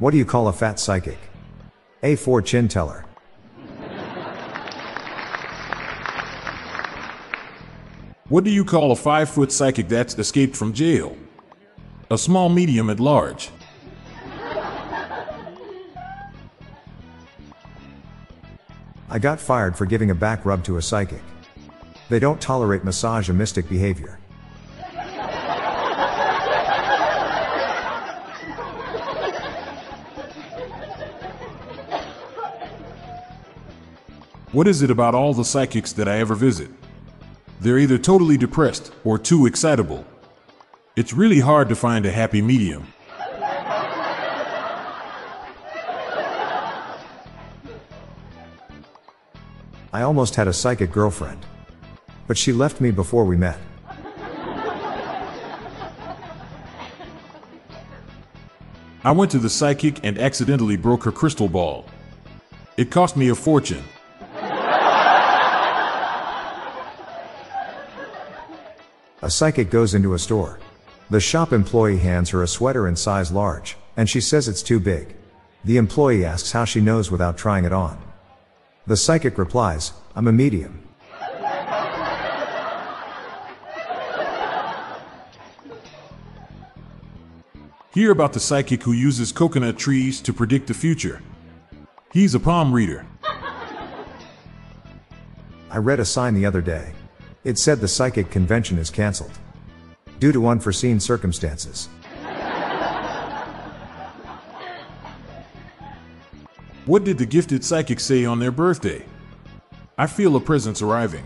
What do you call a fat psychic? A4 chin teller. What do you call a five foot psychic that's escaped from jail? A small medium at large. I got fired for giving a back rub to a psychic. They don't tolerate misogynistic behavior. What is it about all the psychics that I ever visit? They're either totally depressed or too excitable. It's really hard to find a happy medium. I almost had a psychic girlfriend. But she left me before we met. I went to the psychic and accidentally broke her crystal ball. It cost me a fortune. A psychic goes into a store. The shop employee hands her a sweater in size large, and she says it's too big. The employee asks how she knows without trying it on. The psychic replies, I'm a medium. Hear about the psychic who uses coconut trees to predict the future. He's a palm reader. I read a sign the other day. It said the psychic convention is canceled. Due to unforeseen circumstances. What did the gifted psychic say on their birthday? I feel a presence arriving.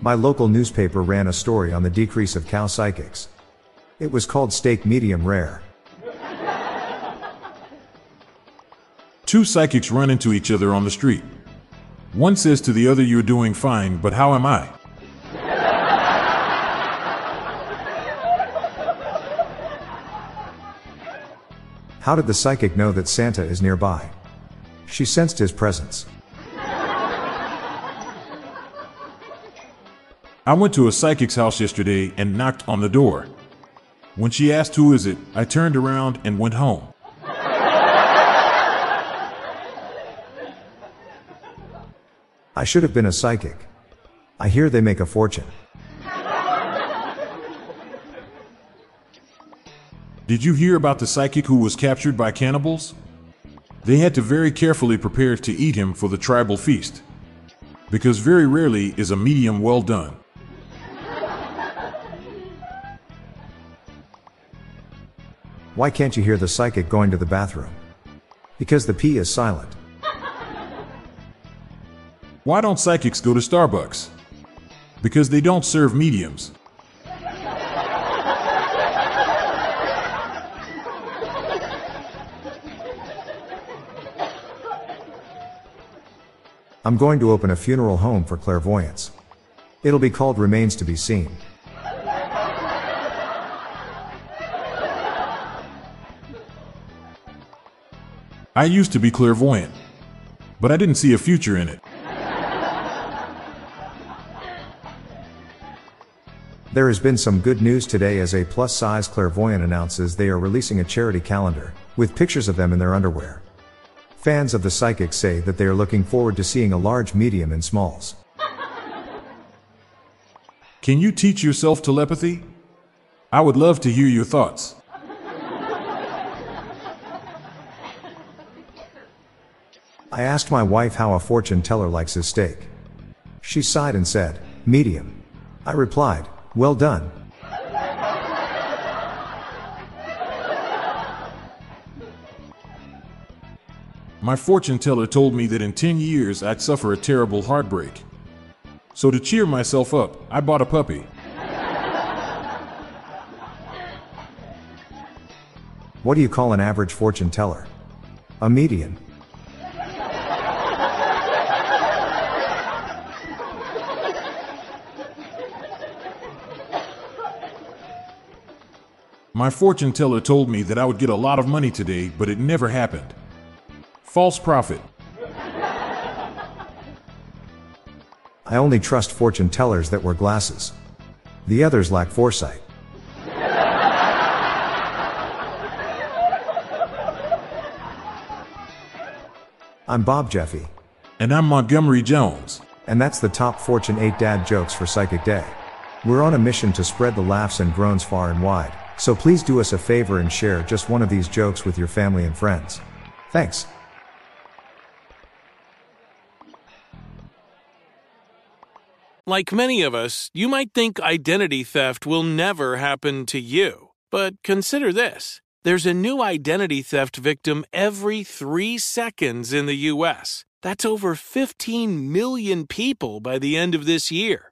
My local newspaper ran a story on the decrease of cow psychics. It was called Steak Medium Rare. Two psychics run into each other on the street. One says to the other, You're doing fine, but how am I? How did the psychic know that Santa is nearby? She sensed his presence. I went to a psychic's house yesterday and knocked on the door. When she asked who is it, I turned around and went home. I should have been a psychic. I hear they make a fortune. Did you hear about the psychic who was captured by cannibals? They had to very carefully prepare to eat him for the tribal feast. Because very rarely is a medium well done. Why can't you hear the psychic going to the bathroom? Because the P is silent. Why don't psychics go to Starbucks? Because they don't serve mediums. I'm going to open a funeral home for clairvoyants. It'll be called Remains to be Seen. I used to be clairvoyant, but I didn't see a future in it. There has been some good news today as a plus size clairvoyant announces they are releasing a charity calendar, with pictures of them in their underwear. Fans of the psychic say that they are looking forward to seeing a large medium in smalls. Can you teach yourself telepathy? I would love to hear your thoughts. I asked my wife how a fortune teller likes his steak. She sighed and said, medium. I replied, well done. My fortune teller told me that in 10 years I'd suffer a terrible heartbreak. So to cheer myself up, I bought a puppy. What do you call an average fortune teller? A median. My fortune teller told me that I would get a lot of money today, but it never happened. False prophet. I only trust fortune tellers that wear glasses. The others lack foresight. I'm Bob Jeffy, And I'm Montgomery Jones. and that's the top Fortune 8 dad jokes for Psychic Day. We're on a mission to spread the laughs and groans far and wide, so please do us a favor and share just one of these jokes with your family and friends. Thanks. Like many of us, you might think identity theft will never happen to you. But consider this there's a new identity theft victim every three seconds in the U.S. That's over 15 million people by the end of this year,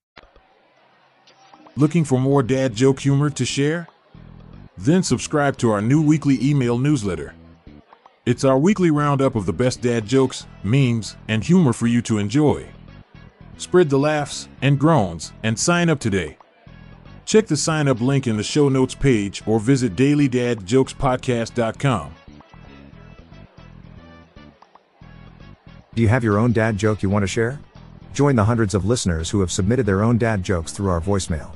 Looking for more dad joke humor to share? Then subscribe to our new weekly email newsletter. It's our weekly roundup of the best dad jokes, memes, and humor for you to enjoy. Spread the laughs and groans and sign up today. Check the sign up link in the show notes page or visit dailydadjokespodcast.com. Do you have your own dad joke you want to share? Join the hundreds of listeners who have submitted their own dad jokes through our voicemail.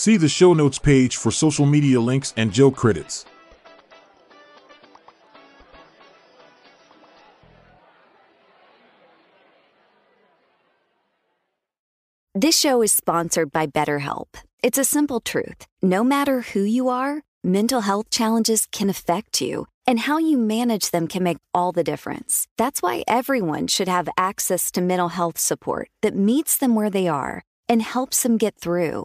See the show notes page for social media links and joke credits. This show is sponsored by BetterHelp. It's a simple truth. No matter who you are, mental health challenges can affect you, and how you manage them can make all the difference. That's why everyone should have access to mental health support that meets them where they are and helps them get through.